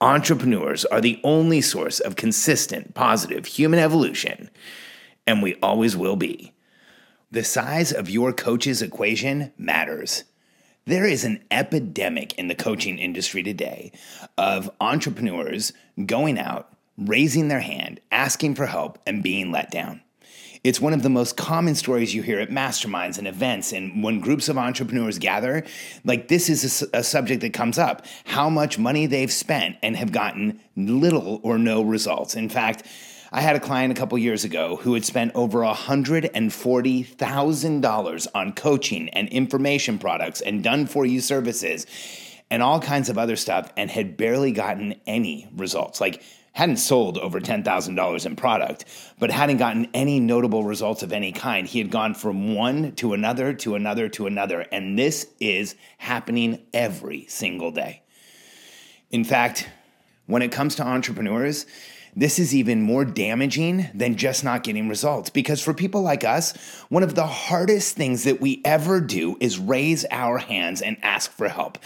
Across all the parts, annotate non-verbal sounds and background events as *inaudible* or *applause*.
entrepreneurs are the only source of consistent, positive human evolution, and we always will be. The size of your coach's equation matters. There is an epidemic in the coaching industry today of entrepreneurs going out, raising their hand, asking for help, and being let down. It's one of the most common stories you hear at masterminds and events. And when groups of entrepreneurs gather, like this is a, a, subject that comes up how much money they've spent and have gotten little or no results. In fact, I had a client a couple years ago who had spent over $140,000 on coaching and information products and done for you services and all kinds of other stuff and had barely gotten any results. Like, hadn't sold over $10,000 in product, but hadn't gotten any notable results of any kind. He had gone from one to another to another to another. And this is happening every single day. In fact, when it comes to entrepreneurs, this is even more damaging than just not getting results. Because for people like us, one of the hardest things that we ever do is raise our hands and ask for help.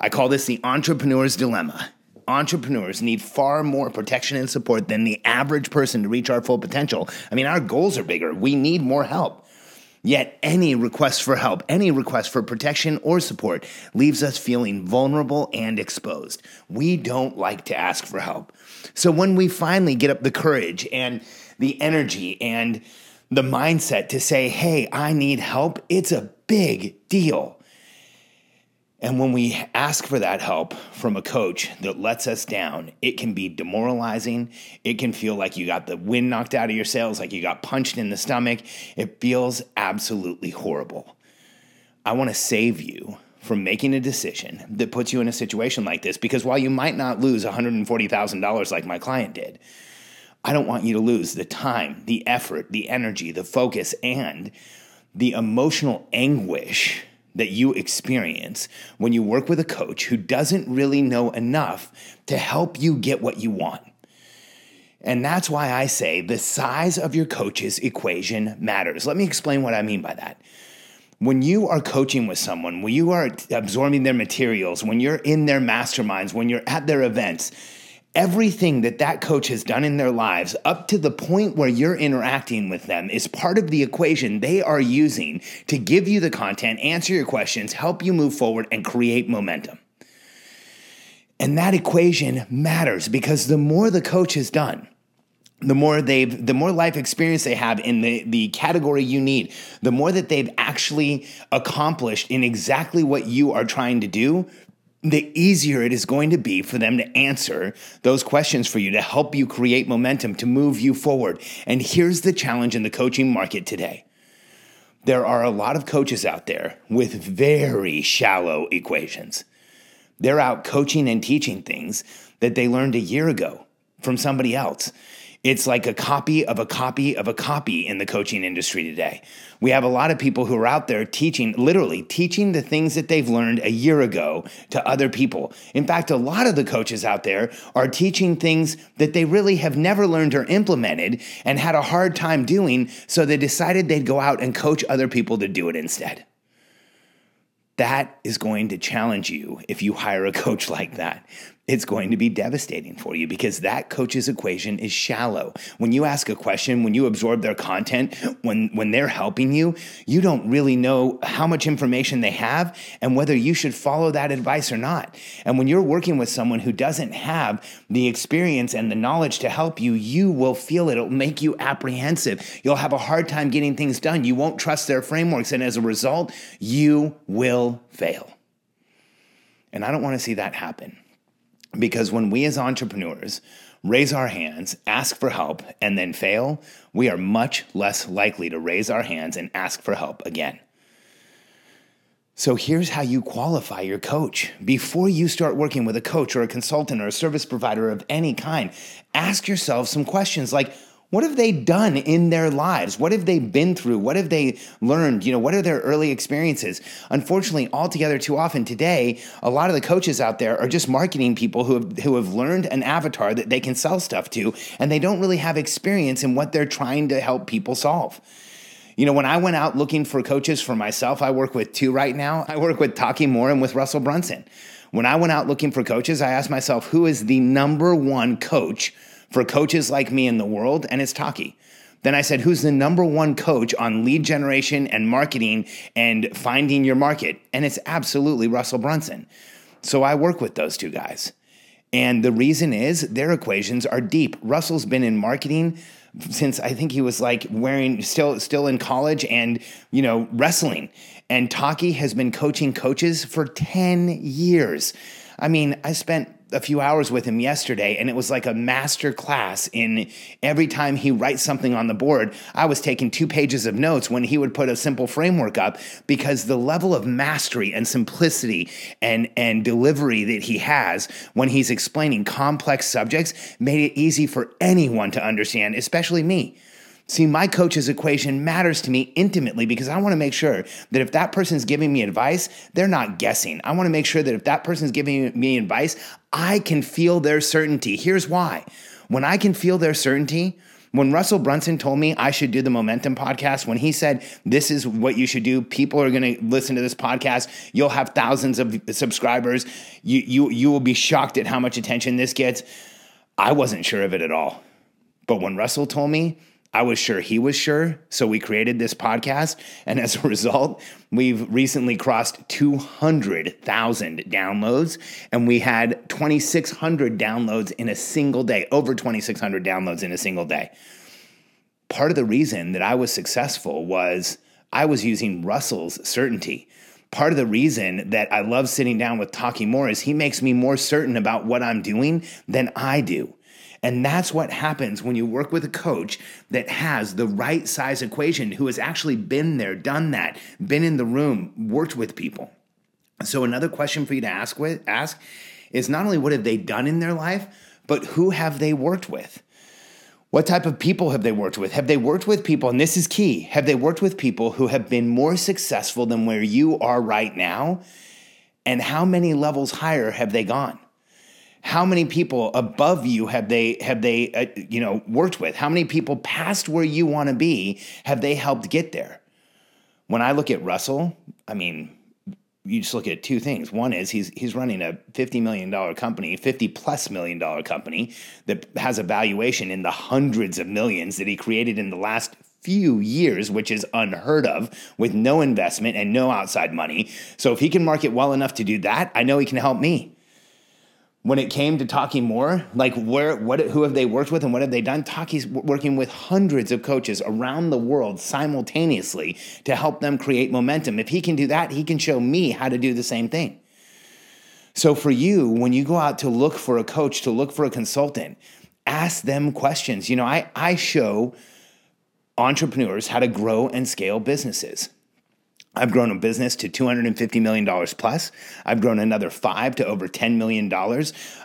I call this the entrepreneur's dilemma. Entrepreneurs need far more protection and support than the average person to reach our full potential. I mean, our goals are bigger. We need more help. Yet, any request for help, any request for protection or support leaves us feeling vulnerable and exposed. We don't like to ask for help. So, when we finally get up the courage and the energy and the mindset to say, hey, I need help, it's a big deal. And when we ask for that help from a coach that lets us down, it can be demoralizing. It can feel like you got the wind knocked out of your sails, like you got punched in the stomach. It feels absolutely horrible. I want to save you from making a decision that puts you in a situation like this because while you might not lose $140,000 like my client did, I don't want you to lose the time, the effort, the energy, the focus, and the emotional anguish that you experience when you work with a coach who doesn't really know enough to help you get what you want. And that's why I say the size of your coach's equation matters. Let me explain what I mean by that. When you are coaching with someone, when you are absorbing their materials, when you're in their masterminds, when you're at their events, everything that that coach has done in their lives up to the point where you're interacting with them is part of the equation they are using to give you the content, answer your questions, help you move forward, and create momentum. And that equation matters because the more the coach has done, the more they've the more life experience they have in the, the category you need the more that they've actually accomplished in exactly what you are trying to do the easier it is going to be for them to answer those questions for you to help you create momentum to move you forward. And here's the challenge in the coaching market today there are a lot of coaches out there with very shallow equations. They're out coaching and teaching things that they learned a year ago from somebody else. It's like a copy of a copy of a copy in the coaching industry today. We have a lot of people who are out there teaching, literally teaching the things that they've learned a year ago to other people. In fact, a lot of the coaches out there are teaching things that they really have never learned or implemented and had a hard time doing, so they decided they'd go out and coach other people to do it instead. That is going to challenge you if you hire a coach like that it's going to be devastating for you because that coach's equation is shallow. When you ask a question, when you absorb their content, when when they're helping you, you don't really know how much information they have and whether you should follow that advice or not. And when you're working with someone who doesn't have the experience and the knowledge to help you, you will feel it. It'll make you apprehensive. You'll have a hard time getting things done. You won't trust their frameworks and as a result, you will fail. And I don't want to see that happen. Because when we as entrepreneurs raise our hands, ask for help, and then fail, we are much less likely to raise our hands and ask for help again. So here's how you qualify your coach. Before you start working with a coach or a consultant or a service provider of any kind, ask yourself some questions like, what have they done in their lives? What have they been through? What have they learned? You know, what are their early experiences? Unfortunately, altogether too often today, a lot of the coaches out there are just marketing people who have, who have learned an avatar that they can sell stuff to, and they don't really have experience in what they're trying to help people solve. You know, when I went out looking for coaches for myself, I work with two right now. I work with Taki Moore and with Russell Brunson. When I went out looking for coaches, I asked myself, who is the number one coach for coaches like me in the world, and it's Taki. Then I said, Who's the number one coach on lead generation and marketing and finding your market? And it's absolutely Russell Brunson. So I work with those two guys. And the reason is their equations are deep. Russell's been in marketing since I think he was like wearing still still in college and you know wrestling. And Taki has been coaching coaches for 10 years. I mean, I spent a few hours with him yesterday and it was like a master class in every time he writes something on the board i was taking two pages of notes when he would put a simple framework up because the level of mastery and simplicity and and delivery that he has when he's explaining complex subjects made it easy for anyone to understand especially me See, my coach's equation matters to me intimately because I want to make sure that if that person's giving me advice, they're not guessing. I want to make sure that if that person's giving me advice, I can feel their certainty. Here's why. When I can feel their certainty, when Russell Brunson told me I should do the Momentum podcast, when he said, This is what you should do, people are going to listen to this podcast. You'll have thousands of subscribers. You, you, you will be shocked at how much attention this gets. I wasn't sure of it at all. But when Russell told me, I was sure he was sure. So we created this podcast. And as a result, we've recently crossed 200,000 downloads and we had 2,600 downloads in a single day, over 2,600 downloads in a single day. Part of the reason that I was successful was I was using Russell's certainty. Part of the reason that I love sitting down with Taki Moore is he makes me more certain about what I'm doing than I do. And that's what happens when you work with a coach that has the right size equation, who has actually been there, done that, been in the room, worked with people. So another question for you to ask with ask is not only what have they done in their life, but who have they worked with? What type of people have they worked with? Have they worked with people, and this is key, have they worked with people who have been more successful than where you are right now? And how many levels higher have they gone? How many people above you have they have they uh, you know worked with? How many people past where you want to be have they helped get there? When i look at russell i mean you just look at two things. One is he's he's running a 50 million dollar company 50 plus million dollar company that has a valuation in the hundreds of millions that he created in the last few years, which is unheard of with no investment and no outside money. So if he can market well enough to do that, I know he can help me when it came to Taki Moore, like where, what, who have they worked with and what have they done? Taki's working with hundreds of coaches around the world simultaneously to help them create momentum. If he can do that, he can show me how to do the same thing. So for you, when you go out to look for a coach, to look for a consultant, ask them questions. You know, I, I show entrepreneurs how to grow and scale businesses. I've grown a business to $250 million plus. I've grown another five to over $10 million.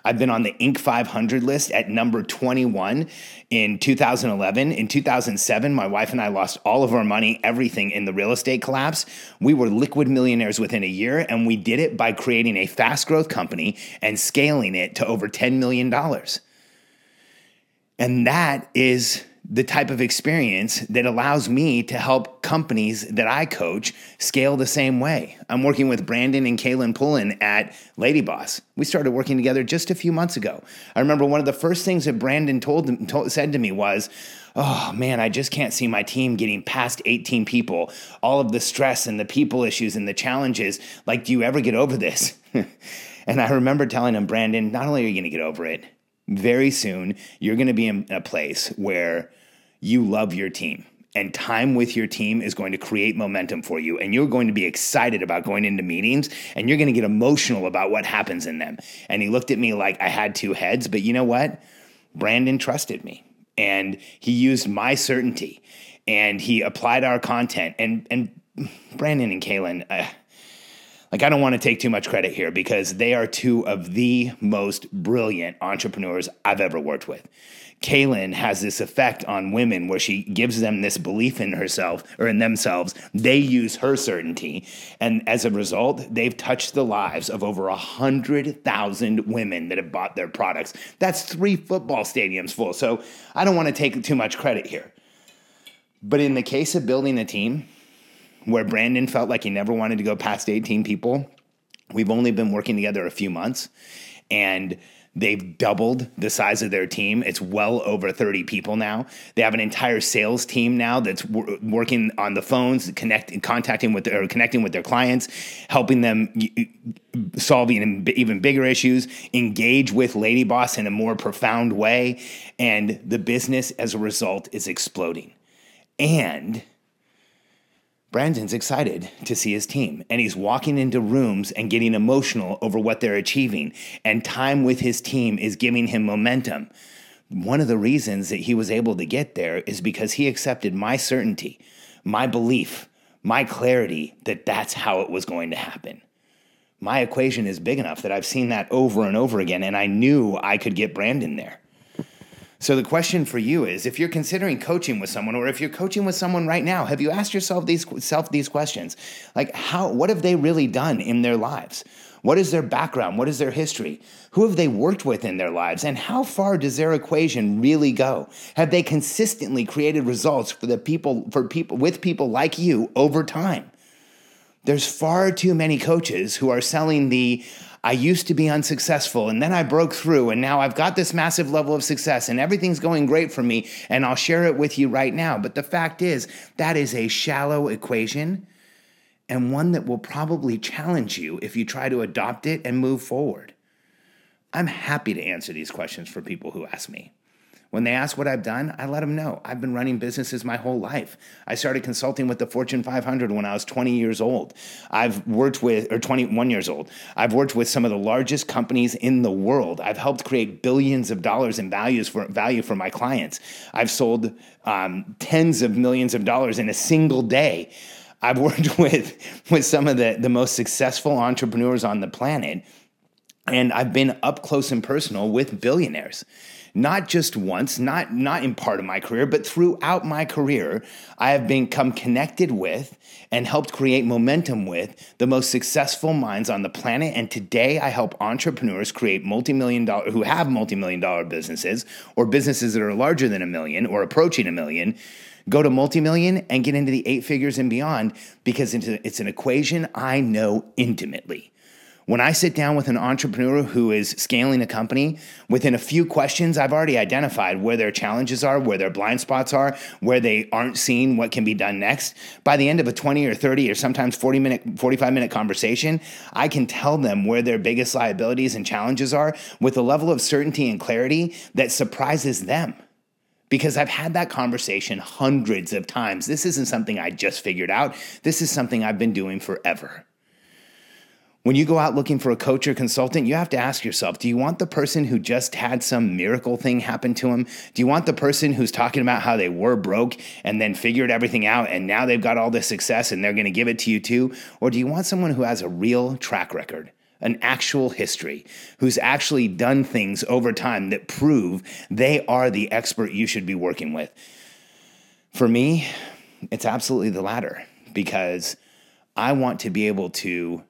I've been on the Inc. 500 list at number 21 in 2011. In 2007, my wife and I lost all of our money, everything in the real estate collapse. We were liquid millionaires within a year, and we did it by creating a fast growth company and scaling it to over $10 million. And that is the type of experience that allows me to help companies that I coach scale the same way. I'm working with Brandon and Kaylin Pullen at Lady Boss. We started working together just a few months ago. I remember one of the first things that Brandon told, told said to me was, "Oh man, I just can't see my team getting past 18 people. All of the stress and the people issues and the challenges. Like, do you ever get over this?" *laughs* and I remember telling him, "Brandon, not only are you going to get over it, very soon you're going to be in a place where you love your team and time with your team is going to create momentum for you and you're going to be excited about going into meetings and you're going to get emotional about what happens in them. And he looked at me like i had two heads but you know what? Brandon trusted me and he used my certainty and he applied our content. And and brandon and kaylin uh, like I don't want to take too much credit here because they are two of the most brilliant entrepreneurs I've ever worked with. Kaylin has this effect on women where she gives them this belief in herself or in themselves. They use her certainty. And as a result, they've touched the lives of over 100,000 women that have bought their products. That's three football stadiums full. So I don't want to take too much credit here. But in the case of building a team, where Brandon felt like he never wanted to go past 18 people, we've only been working together a few months. And They've doubled the size of their team. It's well over 30 people now. They have an entire sales team now that's working on the phones, connecting, contacting with or connecting with their clients, helping them solve even, even bigger issues, engage with Lady Boss in a more profound way, and the business as a result is exploding. And Brandon's excited to see his team, and he's walking into rooms and getting emotional over what they're achieving, and time with his team is giving him momentum. One of the reasons that he was able to get there is because he accepted my certainty, my belief, my clarity that that's how it was going to happen. My equation is big enough that I've seen that over and over again, and I knew I could get Brandon there. So the question for you is if you're considering coaching with someone or if you're coaching with someone right now, have you asked yourself these self these questions? Like how what have they really done in their lives? What is their background? What is their history? Who have they worked with in their lives? And how far does their equation really go? Have they consistently created results for the people for people with people like you over time? There's far too many coaches who are selling the I used to be unsuccessful and then I broke through and now I've got this massive level of success and everything's going great for me and I'll share it with you right now. But the fact is, that is a shallow equation and one that will probably challenge you if you try to adopt it and move forward. I'm happy to answer these questions for people who ask me. When they ask what I've done, I let them know. I've been running businesses my whole life. I started consulting with the Fortune 500 when I was 20 years old. I've worked with, or 21 years old. I've worked with some of the largest companies in the world. I've helped create billions of dollars in values for value for my clients. I've sold um, tens of millions of dollars in a single day. I've *laughs* worked with with some of the, the most successful entrepreneurs on the planet, and I've been up close and personal with billionaires not just once, not, not in part of my career, but throughout my career, I have become connected with and helped create momentum with the most successful minds on the planet. And today I help entrepreneurs create multi-million dollar who have multi-million dollar businesses or businesses that are larger than a million or approaching a million go to multi-million and get into the eight figures and beyond because it's an equation I know intimately. When I sit down with an entrepreneur who is scaling a company, within a few questions, I've already identified where their challenges are, where their blind spots are, where they aren't seeing what can be done next. By the end of a 20 or 30 or sometimes 40 minute, 45 minute conversation, I can tell them where their biggest liabilities and challenges are with a level of certainty and clarity that surprises them because I've had that conversation hundreds of times. This isn't something I just figured out. This is something I've been doing forever. When you go out looking for a coach or consultant, you have to ask yourself do you want the person who just had some miracle thing happen to them? Do you want the person who's talking about how they were broke and then figured everything out and now they've got all this success and they're going to give it to you too? Or do you want someone who has a real track record? An actual history, who's actually done things over time that prove they are the expert you should be working with. For me, it's absolutely the latter because I want to be able to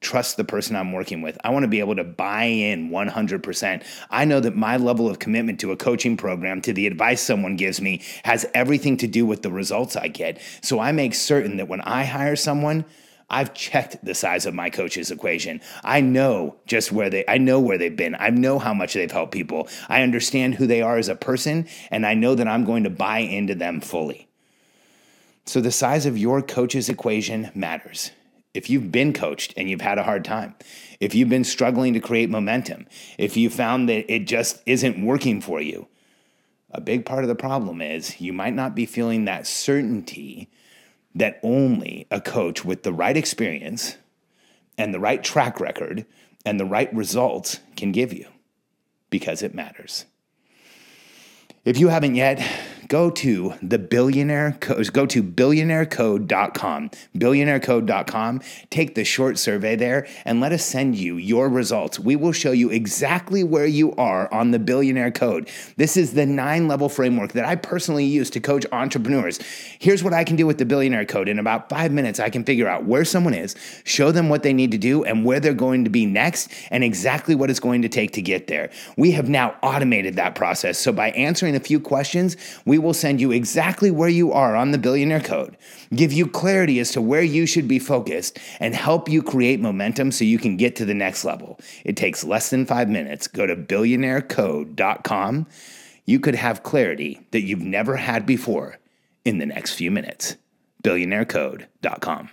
trust the person I'm working with. I want to be able to buy in 100%. I know that my level of commitment to a coaching program, to the advice someone gives me, has everything to do with the results I get. So I make certain that when I hire someone, I've checked the size of my coach's equation. I know just where they I know where they've been. I know how much they've helped people. I understand who they are as a person and I know that I'm going to buy into them fully. So the size of your coach's equation matters. If you've been coached and you've had a hard time, if you've been struggling to create momentum, if you found that it just isn't working for you, a big part of the problem is you might not be feeling that certainty that only a coach with the right experience and the right track record and the right results can give you because it matters. If you haven't yet, go to the billionaire code, go to billionairecode.com, billionairecode.com, take the short survey there and let us send you your results. We will show you exactly where you are on the billionaire code. This is the nine level framework that I personally use to coach entrepreneurs. Here's what I can do with the billionaire code. In about five minutes, I can figure out where someone is, show them what they need to do and where they're going to be next and exactly what it's going to take to get there. We have now automated that process. So by answering a few questions, we will send you exactly where you are on the billionaire code, give you clarity as to where you should be focused, and help you create momentum so you can get to the next level. It takes less than five minutes. Go to billionairecode.com. You could have clarity that you've never had before in the next few minutes. Billionairecode.com.